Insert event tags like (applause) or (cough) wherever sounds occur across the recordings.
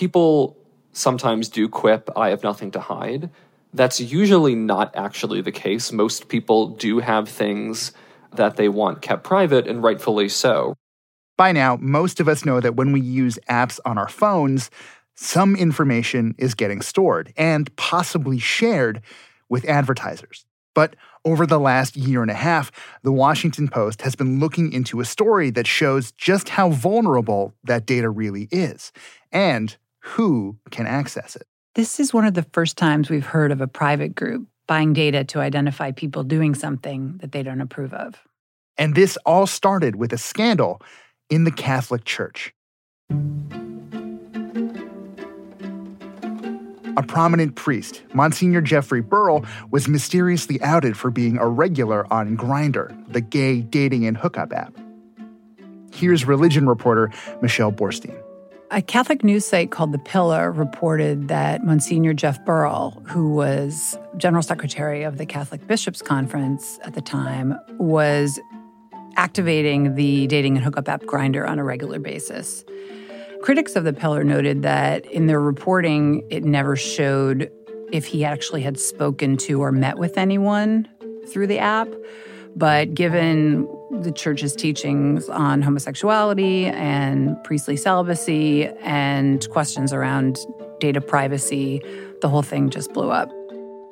people sometimes do quip, I have nothing to hide. That's usually not actually the case. Most people do have things that they want kept private, and rightfully so. By now, most of us know that when we use apps on our phones, some information is getting stored and possibly shared with advertisers. But over the last year and a half, the Washington Post has been looking into a story that shows just how vulnerable that data really is and who can access it. This is one of the first times we've heard of a private group buying data to identify people doing something that they don't approve of. And this all started with a scandal in the Catholic Church. A prominent priest, Monsignor Jeffrey Burrill, was mysteriously outed for being a regular on Grindr, the gay dating and hookup app. Here's religion reporter Michelle Boorstein. A Catholic news site called The Pillar reported that Monsignor Jeff Burrill, who was General Secretary of the Catholic Bishops' Conference at the time, was activating the dating and hookup app Grindr on a regular basis. Critics of The Pillar noted that in their reporting, it never showed if he actually had spoken to or met with anyone through the app. But given the church's teachings on homosexuality and priestly celibacy and questions around data privacy, the whole thing just blew up.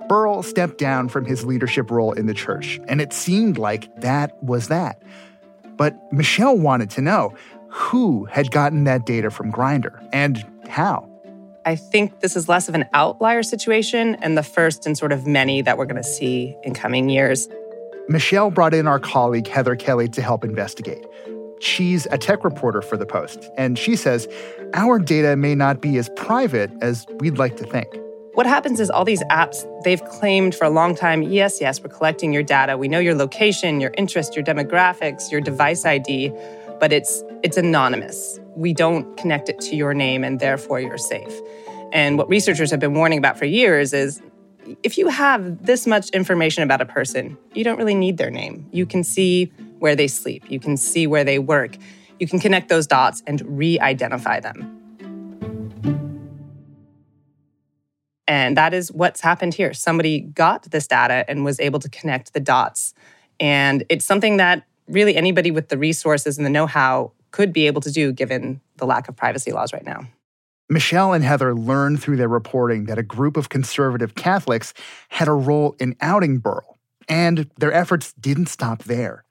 Burrill stepped down from his leadership role in the church, and it seemed like that was that. But Michelle wanted to know who had gotten that data from Grindr and how. I think this is less of an outlier situation and the first in sort of many that we're going to see in coming years. Michelle brought in our colleague Heather Kelly to help investigate. She's a tech reporter for The Post, and she says our data may not be as private as we'd like to think. What happens is all these apps, they've claimed for a long time yes, yes, we're collecting your data. We know your location, your interest, your demographics, your device ID but it's it's anonymous. We don't connect it to your name and therefore you're safe. And what researchers have been warning about for years is if you have this much information about a person, you don't really need their name. You can see where they sleep, you can see where they work. You can connect those dots and re-identify them. And that is what's happened here. Somebody got this data and was able to connect the dots. And it's something that really anybody with the resources and the know how could be able to do given the lack of privacy laws right now. Michelle and Heather learned through their reporting that a group of conservative Catholics had a role in outing Burrill, and their efforts didn't stop there.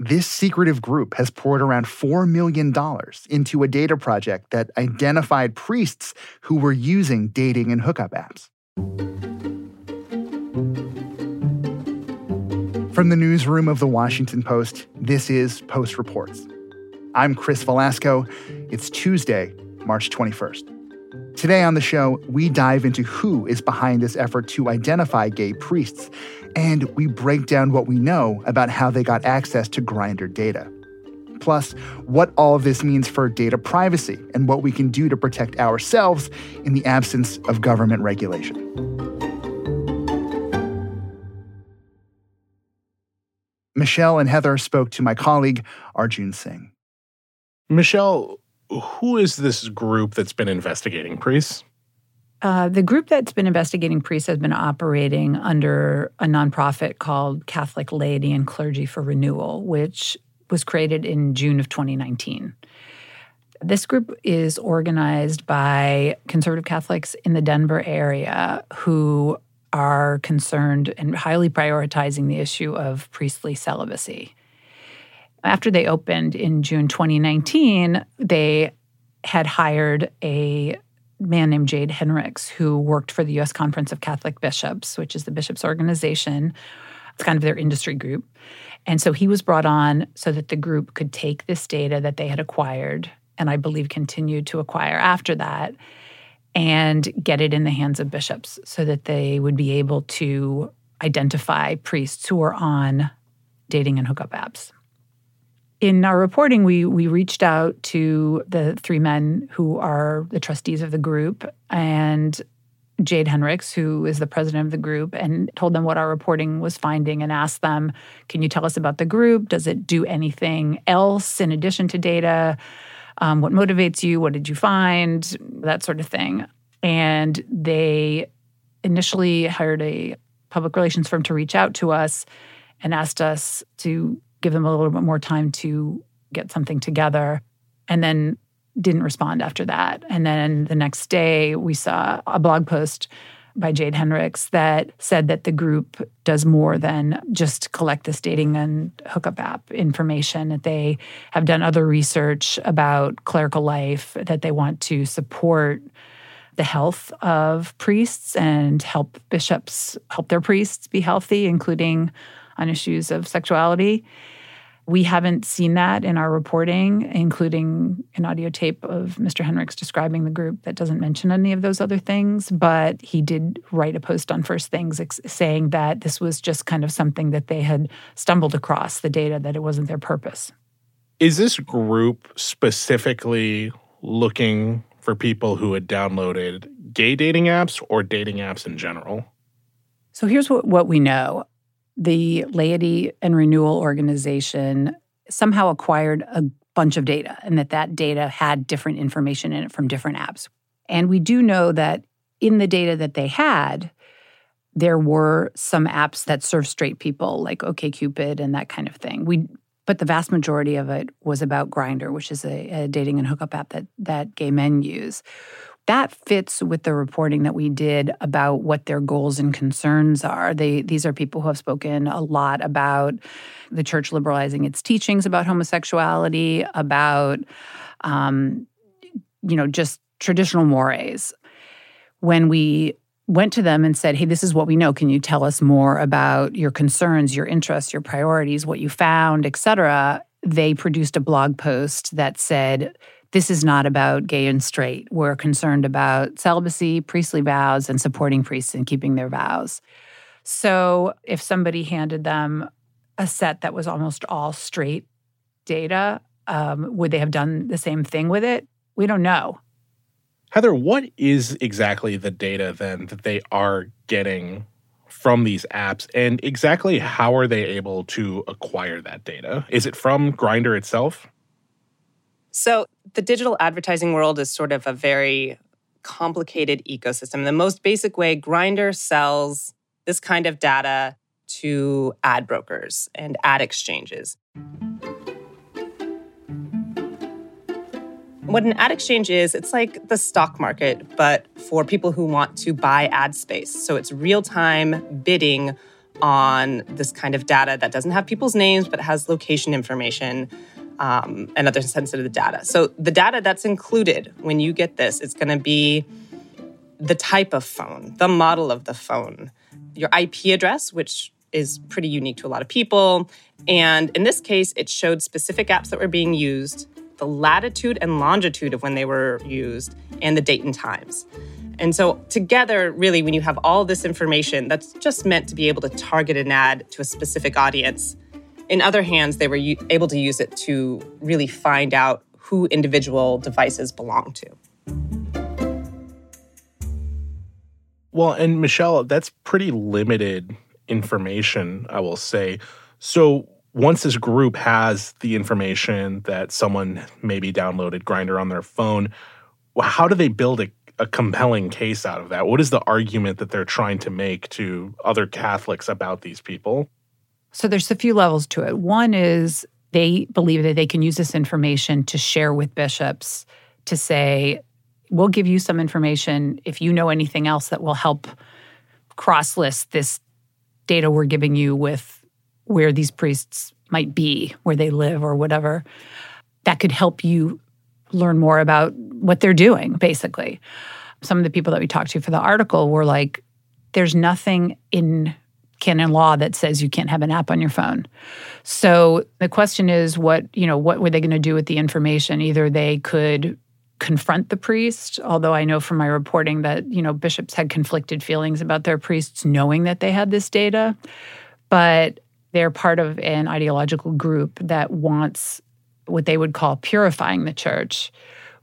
This secretive group has poured around $4 million into a data project that identified priests who were using dating and hookup apps. From the newsroom of the Washington Post, this is Post Reports. I'm Chris Velazco. It's Tuesday, March 21st. Today on the show, we dive into who is behind this effort to identify gay priests, and we break down what we know about how they got access to Grindr data. Plus, what all of this means for data privacy and what we can do to protect ourselves in the absence of government regulation. Michelle and Heather spoke to my colleague, Arjun Singh. Michelle, who is this group that's been investigating priests? Uh, the group that's been investigating priests has been operating under a nonprofit called Catholic Laity and Clergy for Renewal, which was created in June of 2019. This group is organized by conservative Catholics in the Denver area who are concerned and highly prioritizing the issue of priestly celibacy. After they opened in June 2019, they had hired a man named Jayd Henricks who worked for the U.S. Conference of Catholic Bishops, which is the bishops' organization. It's kind of their industry group. And so he was brought on so that the group could take this data that they had acquired, and I believe continued to acquire after that, and get it in the hands of bishops so that they would be able to identify priests who are on dating and hookup apps. In our reporting, we we reached out to the three men who are the trustees of the group and Jayd Henricks, who is the president of the group, and told them what our reporting was finding and asked them, Can you tell us about the group? Does it do anything else in addition to data? Um, what motivates you? What did you find? That sort of thing. And they initially hired a public relations firm to reach out to us and asked us to give them a little bit more time to get something together. And then didn't respond after that. And then the next day, we saw a blog post by Jayd Henricks that said that the group does more than just collect this dating and hookup app information, that they have done other research about clerical life, that they want to support the health of priests and help bishops help their priests be healthy, including on issues of sexuality. We haven't seen that in our reporting, including an audio tape of Mr. Henricks describing the group that doesn't mention any of those other things. But he did write a post on First Things ex- saying that this was just kind of something that they had stumbled across the data, that it wasn't their purpose. Is this group specifically looking for people who had downloaded gay dating apps or dating apps in general? So here's what, what we know the Laity and Renewal Organization somehow acquired a bunch of data and that that data had different information in it from different apps. And we do know that in the data that they had, there were some apps that serve straight people like OkCupid and that kind of thing. We but the vast majority of it was about Grindr, which is a, a dating and hookup app that that gay men use that fits with the reporting that we did about what their goals and concerns are. They these are people who have spoken a lot about the church liberalizing its teachings about homosexuality, about um, you know just traditional mores. When we went to them and said, "Hey, this is what we know. Can you tell us more about your concerns, your interests, your priorities, what you found, etc." They produced a blog post that said this is not about gay and straight. We're concerned about celibacy, priestly vows, and supporting priests and keeping their vows. So if somebody handed them a set that was almost all straight data, um, would they have done the same thing with it? We don't know. Heather, what is exactly the data then that they are getting from these apps and exactly how are they able to acquire that data? Is it from Grindr itself? So, the digital advertising world is sort of a very complicated ecosystem. The most basic way Grindr sells this kind of data to ad brokers and ad exchanges. What an ad exchange is, it's like the stock market, but for people who want to buy ad space. So it's real time bidding on this kind of data that doesn't have people's names, but has location information um, and other sensitive data. So the data that's included when you get this is going to be the type of phone, the model of the phone, your IP address, which is pretty unique to a lot of people. And in this case, it showed specific apps that were being used, the latitude and longitude of when they were used, and the date and times. And so, together, really, when you have all this information, that's just meant to be able to target an ad to a specific audience in other hands, they were u- able to use it to really find out who individual devices belong to. Well, and Michelle, that's pretty limited information, I will say. So once this group has the information that someone maybe downloaded Grindr on their phone, how do they build a, a compelling case out of that? What is the argument that they're trying to make to other Catholics about these people? So there's a few levels to it. One is they believe that they can use this information to share with bishops to say, we'll give you some information if you know anything else that will help cross list this data we're giving you with where these priests might be, where they live, or whatever. That could help you learn more about what they're doing, basically. Some of the people that we talked to for the article were like, there's nothing in canon law that says you can't have an app on your phone. So the question is what, you know, what were they going to do with the information? Either they could confront the priest, although I know from my reporting that, you know, bishops had conflicted feelings about their priests knowing that they had this data, but they're part of an ideological group that wants what they would call purifying the church,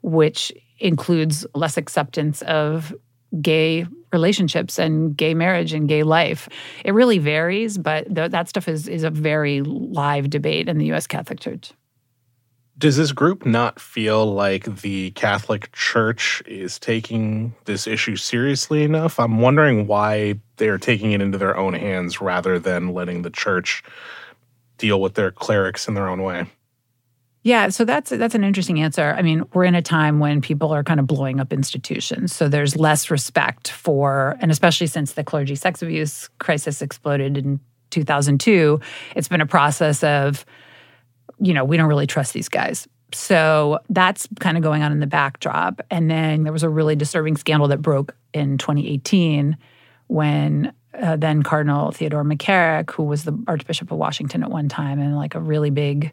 which includes less acceptance of gay relationships and gay marriage and gay life. It really varies, but th- that stuff is is a very live debate in the U.S. Catholic Church. Does this group not feel like the Catholic Church is taking this issue seriously enough? I'm wondering why they're taking it into their own hands rather than letting the church deal with their clerics in their own way. Yeah, so that's that's an interesting answer. I mean, we're in a time when people are kind of blowing up institutions. So there's less respect for and especially since the clergy sex abuse crisis exploded in 2002, it's been a process of you know, we don't really trust these guys. So that's kind of going on in the backdrop. And then there was a really disturbing scandal that broke in 2018 when uh, then Cardinal Theodore McCarrick, who was the Archbishop of Washington at one time and like a really big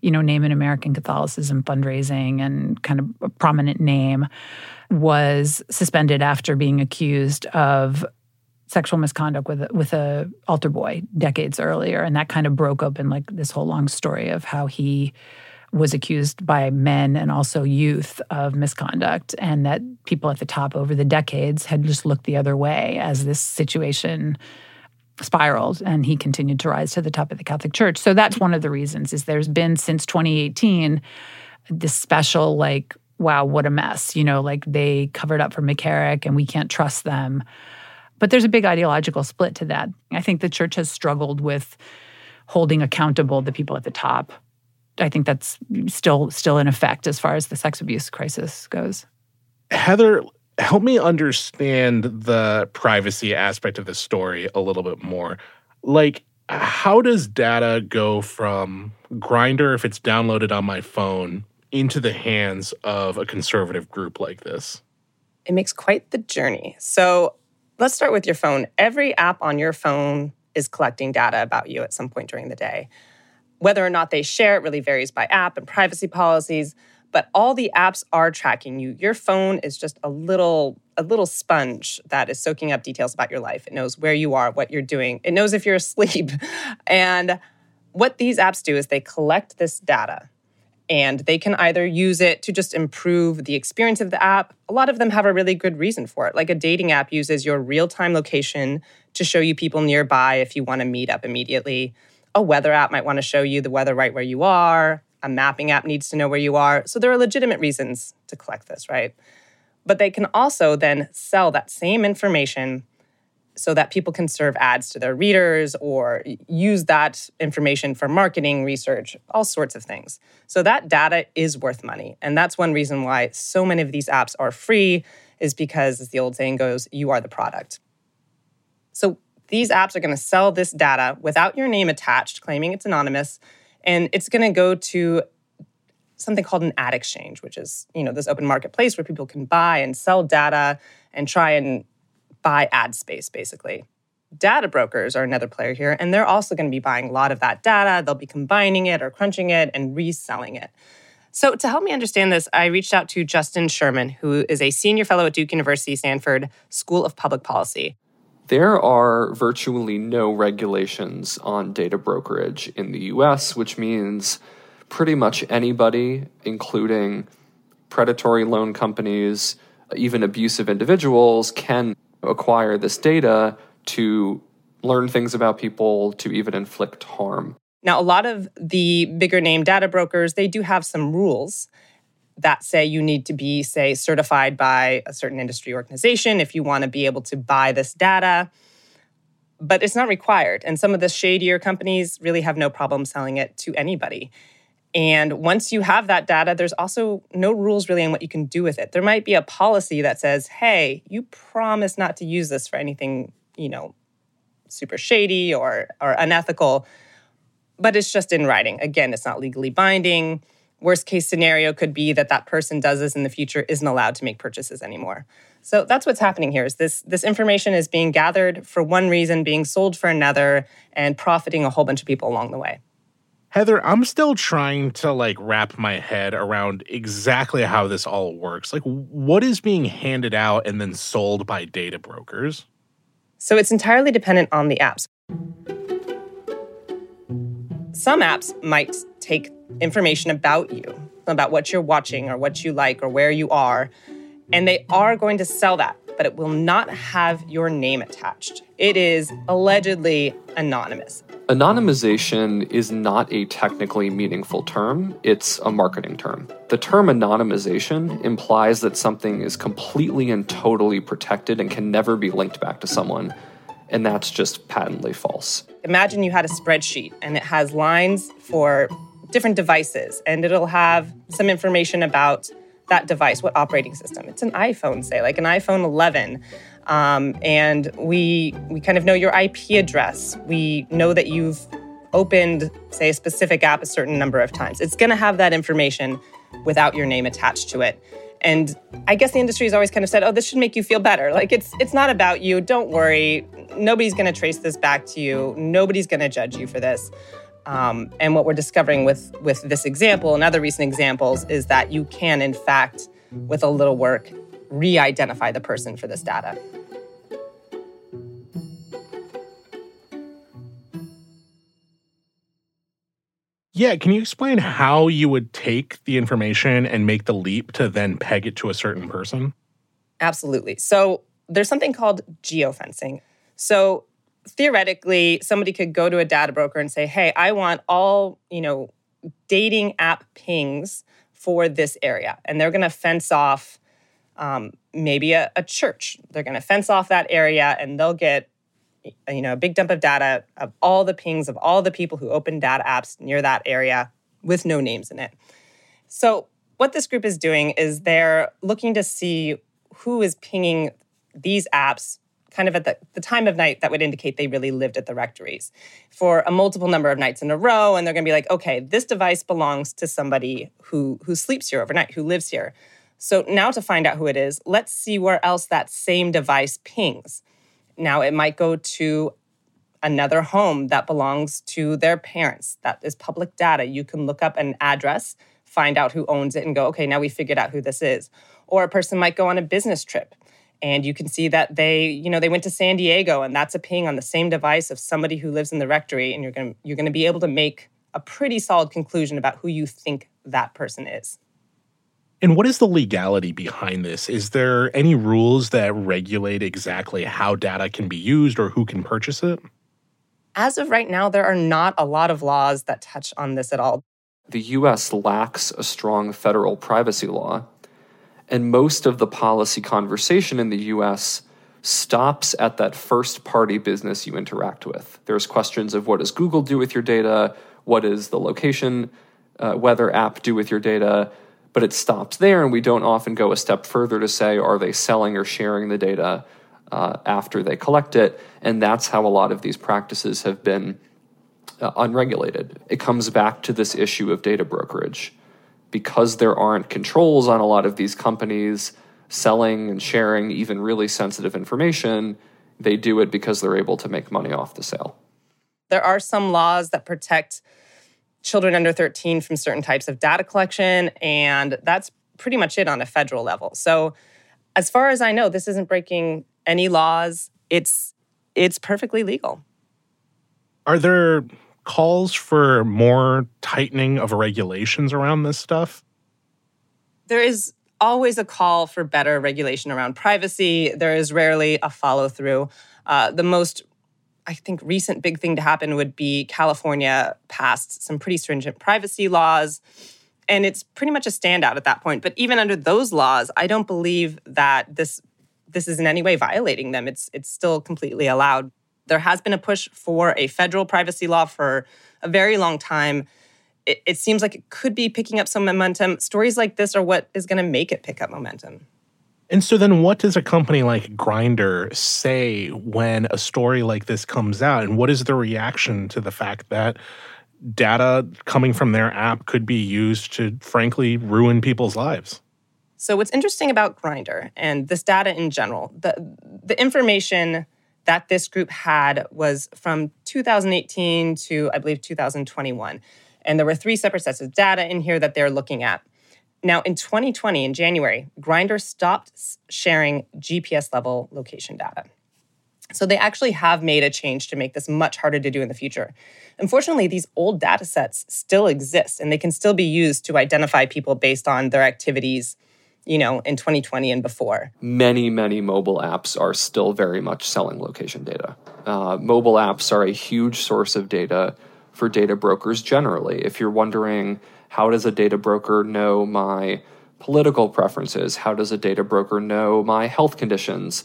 you know, name in American Catholicism fundraising and kind of a prominent name, was suspended after being accused of sexual misconduct with with a altar boy decades earlier, and that kind of broke open like this whole long story of how he was accused by men and also youth of misconduct, and that people at the top over the decades had just looked the other way as this situation spiraled and he continued to rise to the top of the Catholic Church. So that's one of the reasons is there's been since 2018 this special like wow what a mess you know like they covered up for McCarrick and we can't trust them. But there's a big ideological split to that. I think the church has struggled with holding accountable the people at the top. I think that's still still in effect as far as the sex abuse crisis goes. Heather, help me understand the privacy aspect of the story a little bit more. Like, how does data go from Grindr if it's downloaded on my phone, into the hands of a conservative group like this? It makes quite the journey. So let's start with your phone. Every app on your phone is collecting data about you at some point during the day. Whether or not they share it really varies by app and privacy policies but all the apps are tracking you. Your phone is just a little a little sponge that is soaking up details about your life. It knows where you are, what you're doing. It knows if you're asleep. (laughs) And what these apps do is they collect this data and they can either use it to just improve the experience of the app. A lot of them have a really good reason for it. Like a dating app uses your real-time location to show you people nearby if you want to meet up immediately. A weather app might want to show you the weather right where you are. A mapping app needs to know where you are. So there are legitimate reasons to collect this, right? But they can also then sell that same information so that people can serve ads to their readers or use that information for marketing, research, all sorts of things. So that data is worth money. And that's one reason why so many of these apps are free is because as the old saying goes, you are the product. So these apps are going to sell this data without your name attached, claiming it's anonymous, and it's going to go to something called an ad exchange, which is you know this open marketplace where people can buy and sell data and try and buy ad space, basically. Data brokers are another player here, and they're also going to be buying a lot of that data. They'll be combining it or crunching it and reselling it. So, to help me understand this, I reached out to Justin Sherman, who is a senior fellow at Duke University Sanford School of Public Policy. There are virtually no regulations on data brokerage in the US, which means pretty much anybody, including predatory loan companies, even abusive individuals, can acquire this data to learn things about people, to even inflict harm. Now, a lot of the bigger name data brokers, they do have some rules that say you need to be, say, certified by a certain industry organization if you want to be able to buy this data. But it's not required. And some of the shadier companies really have no problem selling it to anybody. And once you have that data, there's also no rules really on what you can do with it. There might be a policy that says, hey, you promise not to use this for anything, you know, super shady or, or unethical, but it's just in writing. Again, it's not legally binding worst case scenario could be that that person does this in the future isn't allowed to make purchases anymore so that's what's happening here is this this information is being gathered for one reason being sold for another and profiting a whole bunch of people along the way Heather, I'm still trying to like wrap my head around exactly how this all works. Like what is being handed out and then sold by data brokers? So it's entirely dependent on the apps. Some apps might take information about you, about what you're watching or what you like or where you are, and they are going to sell that, but it will not have your name attached. It is allegedly anonymous. Anonymization is not a technically meaningful term, it's a marketing term. The term anonymization implies that something is completely and totally protected and can never be linked back to someone, and that's just patently false. Imagine you had a spreadsheet and it has lines for different devices, and it'll have some information about that device, what operating system. It's an iPhone, say, like an iPhone 11. Um, and we we kind of know your IP address. We know that you've opened, say, a specific app a certain number of times. It's going to have that information without your name attached to it. And I guess the industry has always kind of said, "Oh, this should make you feel better. Like it's it's not about you. Don't worry. Nobody's going to trace this back to you. Nobody's going to judge you for this." Um, and what we're discovering with with this example and other recent examples is that you can, in fact, with a little work, re-identify the person for this data. Yeah, can you explain how you would take the information and make the leap to then peg it to a certain person? Absolutely. So there's something called geofencing. So theoretically, somebody could go to a data broker and say, "Hey, I want all, you know, dating app pings for this area." And they're going to fence off um, maybe a, a church. They're going to fence off that area and they'll get you know a big dump of data of all the pings of all the people who open data apps near that area with no names in it so what this group is doing is they're looking to see who is pinging these apps kind of at the, the time of night that would indicate they really lived at the rectories for a multiple number of nights in a row and they're going to be like okay this device belongs to somebody who who sleeps here overnight who lives here so now to find out who it is let's see where else that same device pings now it might go to another home that belongs to their parents. That is public data. You can look up an address, find out who owns it, and go, okay, now we figured out who this is. Or a person might go on a business trip and you can see that they, you know, they went to San Diego and that's a ping on the same device of somebody who lives in the rectory. And you're gonna you're gonna be able to make a pretty solid conclusion about who you think that person is. And what is the legality behind this? Is there any rules that regulate exactly how data can be used or who can purchase it? As of right now, there are not a lot of laws that touch on this at all. The US lacks a strong federal privacy law, and most of the policy conversation in the US stops at that first party business you interact with. There's questions of what does Google do with your data? What does the location uh, weather app do with your data? but it stops there, and we don't often go a step further to say, are they selling or sharing the data uh, after they collect it? And that's how a lot of these practices have been uh, unregulated. It comes back to this issue of data brokerage. Because there aren't controls on a lot of these companies selling and sharing even really sensitive information, they do it because they're able to make money off the sale. There are some laws that protect children under 13 from certain types of data collection. And that's pretty much it on a federal level. So, as far as I know, this isn't breaking any laws. It's it's perfectly legal. Are there calls for more tightening of regulations around this stuff? There is always a call for better regulation around privacy. There is rarely a follow through. Uh, the most I think recent big thing to happen would be California passed some pretty stringent privacy laws. And it's pretty much a standout at that point. But even under those laws, I don't believe that this this is in any way violating them. It's it's still completely allowed. There has been a push for a federal privacy law for a very long time. It, it seems like it could be picking up some momentum. Stories like this are what is going to make it pick up momentum. And so then what does a company like Grindr say when a story like this comes out? And what is the reaction to the fact that data coming from their app could be used to frankly ruin people's lives? So what's interesting about Grindr and this data in general, the the information that this group had was from 2018 to I believe 2021. And there were three separate sets of data in here that they're looking at. Now, in 2020, in January, Grindr stopped sharing GPS level location data. So they actually have made a change to make this much harder to do in the future. Unfortunately, these old data sets still exist and they can still be used to identify people based on their activities you know, in 2020 and before. Many, many mobile apps are still very much selling location data. Uh, mobile apps are a huge source of data for data brokers generally. If you're wondering, how does a data broker know my political preferences? How does a data broker know my health conditions?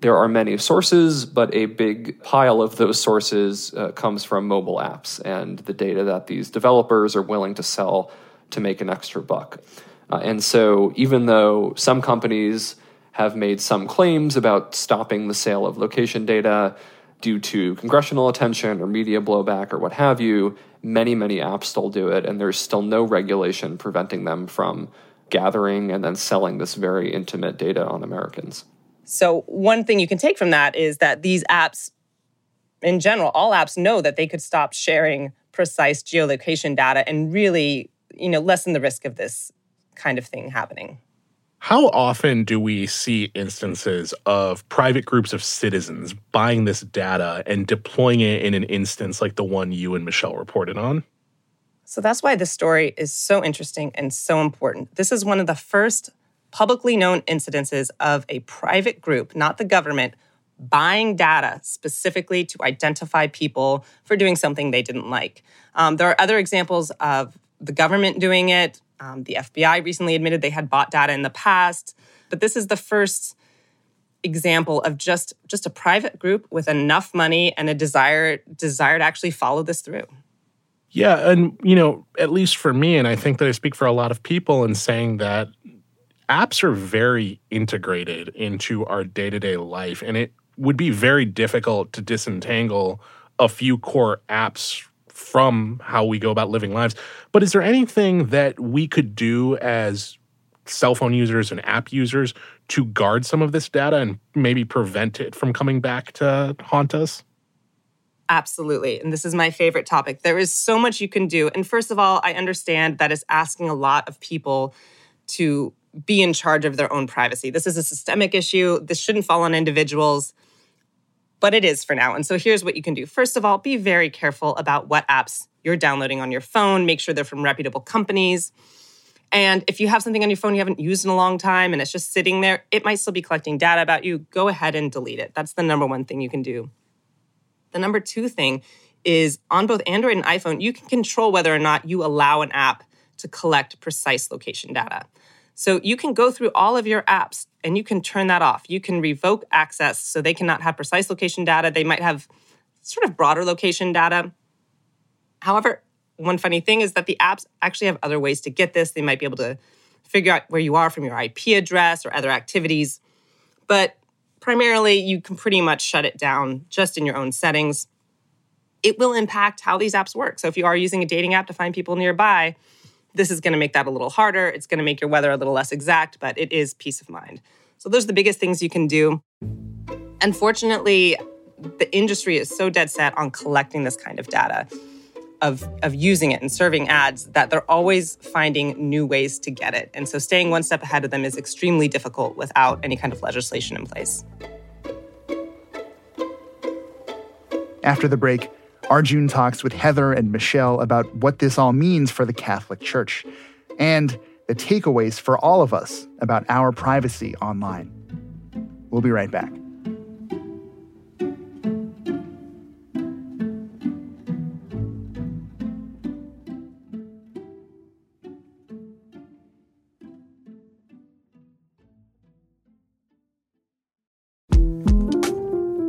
There are many sources, but a big pile of those sources uh, comes from mobile apps and the data that these developers are willing to sell to make an extra buck. Uh, and so, even though some companies have made some claims about stopping the sale of location data due to congressional attention or media blowback or what have you, many, many apps still do it, and there's still no regulation preventing them from gathering and then selling this very intimate data on Americans. So, one thing you can take from that is that these apps, in general, all apps know that they could stop sharing precise geolocation data and really, you know, lessen the risk of this kind of thing happening. How often do we see instances of private groups of citizens buying this data and deploying it in an instance like the one you and Michelle reported on? So that's why this story is so interesting and so important. This is one of the first publicly known incidences of a private group, not the government, buying data specifically to identify people for doing something they didn't like. Um, there are other examples of the government doing it, um, the FBI recently admitted they had bought data in the past, but this is the first example of just just a private group with enough money and a desire desire to actually follow this through. Yeah, and you know, at least for me, and I think that I speak for a lot of people in saying that apps are very integrated into our day-to-day life, and it would be very difficult to disentangle a few core apps from how we go about living lives. But is there anything that we could do as cell phone users and app users to guard some of this data and maybe prevent it from coming back to haunt us? Absolutely. And this is my favorite topic. There is so much you can do. And first of all, I understand that is asking a lot of people to be in charge of their own privacy. This is a systemic issue. This shouldn't fall on individuals but it is for now. And so here's what you can do. First of all, be very careful about what apps you're downloading on your phone. Make sure they're from reputable companies. And if you have something on your phone you haven't used in a long time and it's just sitting there, it might still be collecting data about you. Go ahead and delete it. That's the number one thing you can do. The number two thing is on both Android and iPhone, you can control whether or not you allow an app to collect precise location data. So you can go through all of your apps and you can turn that off. You can revoke access so they cannot have precise location data. They might have sort of broader location data. However, one funny thing is that the apps actually have other ways to get this. They might be able to figure out where you are from your IP address or other activities. But primarily, you can pretty much shut it down just in your own settings. It will impact how these apps work. So if you are using a dating app to find people nearby, this is going to make that a little harder. It's going to make your weather a little less exact, but it is peace of mind. So those are the biggest things you can do. Unfortunately, the industry is so dead set on collecting this kind of data, of, of using it and serving ads, that they're always finding new ways to get it. And so staying one step ahead of them is extremely difficult without any kind of legislation in place. After the break, Arjun talks with Heather and Michelle about what this all means for the Catholic Church and the takeaways for all of us about our privacy online. We'll be right back.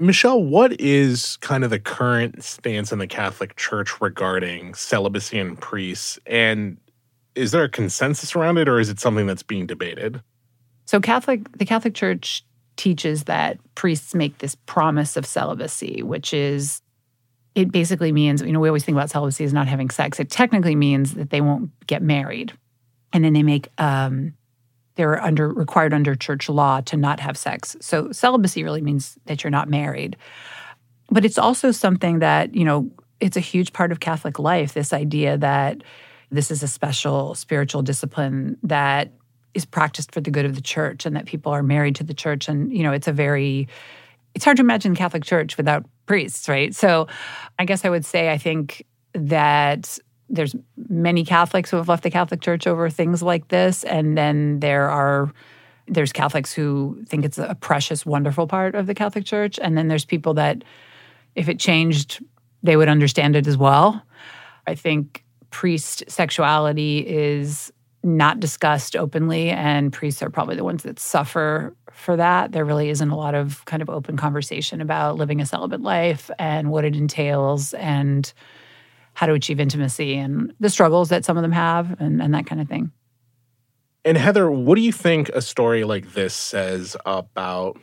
Michelle, what is kind of the current stance in the Catholic Church regarding celibacy and priests? And is there a consensus around it or is it something that's being debated? So Catholic the Catholic Church teaches that priests make this promise of celibacy, which is it basically means, you know, we always think about celibacy as not having sex. It technically means that they won't get married. And then they make, um, they're under required under church law to not have sex. So celibacy really means that you're not married. But it's also something that, you know, it's a huge part of Catholic life, this idea that this is a special spiritual discipline that is practiced for the good of the church and that people are married to the church. And, you know, it's a very, it's hard to imagine Catholic Church without priests, right? So I guess I would say I think that there's many Catholics who have left the Catholic Church over things like this. And then there are there's Catholics who think it's a precious, wonderful part of the Catholic Church. And then there's people that if it changed, they would understand it as well. I think priest sexuality is not discussed openly, and priests are probably the ones that suffer for that. There really isn't a lot of kind of open conversation about living a celibate life and what it entails and how to achieve intimacy and the struggles that some of them have and, and that kind of thing. And Heather, what do you think a story like this says about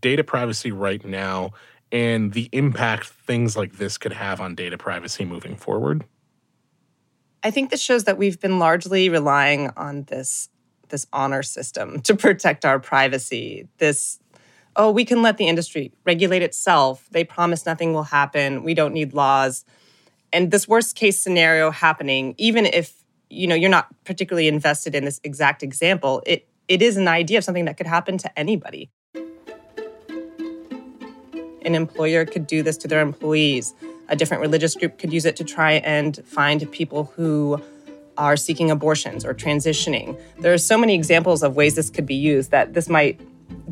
data privacy right now and the impact things like this could have on data privacy moving forward? I think this shows that we've been largely relying on this this honor system to protect our privacy. This oh, we can let the industry regulate itself. They promise nothing will happen. We don't need laws. And this worst case scenario happening, even if you know you're not particularly invested in this exact example, it it is an idea of something that could happen to anybody. An employer could do this to their employees a different religious group could use it to try and find people who are seeking abortions or transitioning. There are so many examples of ways this could be used that this might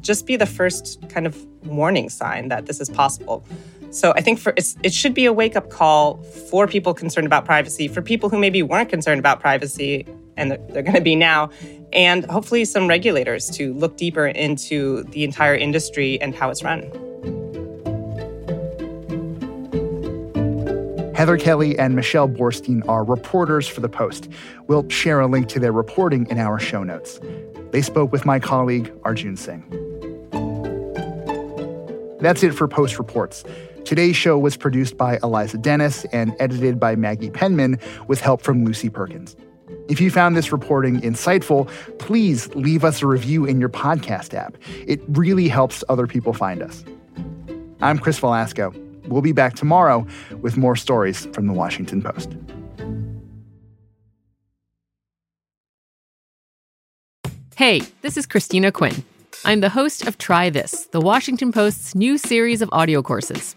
just be the first kind of warning sign that this is possible. So I think for it should be a wake up call for people concerned about privacy, for people who maybe weren't concerned about privacy and they're, they're going to be now, and hopefully some regulators to look deeper into the entire industry and how it's run. Heather Kelly and Michelle Boorstein are reporters for The Post. We'll share a link to their reporting in our show notes. They spoke with my colleague, Arjun Singh. That's it for Post Reports. Today's show was produced by Eliza Dennis and edited by Maggie Penman with help from Lucy Perkins. If you found this reporting insightful, please leave us a review in your podcast app. It really helps other people find us. I'm Chris Velazco. We'll be back tomorrow with more stories from the Washington Post. Hey, this is Christina Quinn. I'm the host of Try This, the Washington Post's new series of audio courses.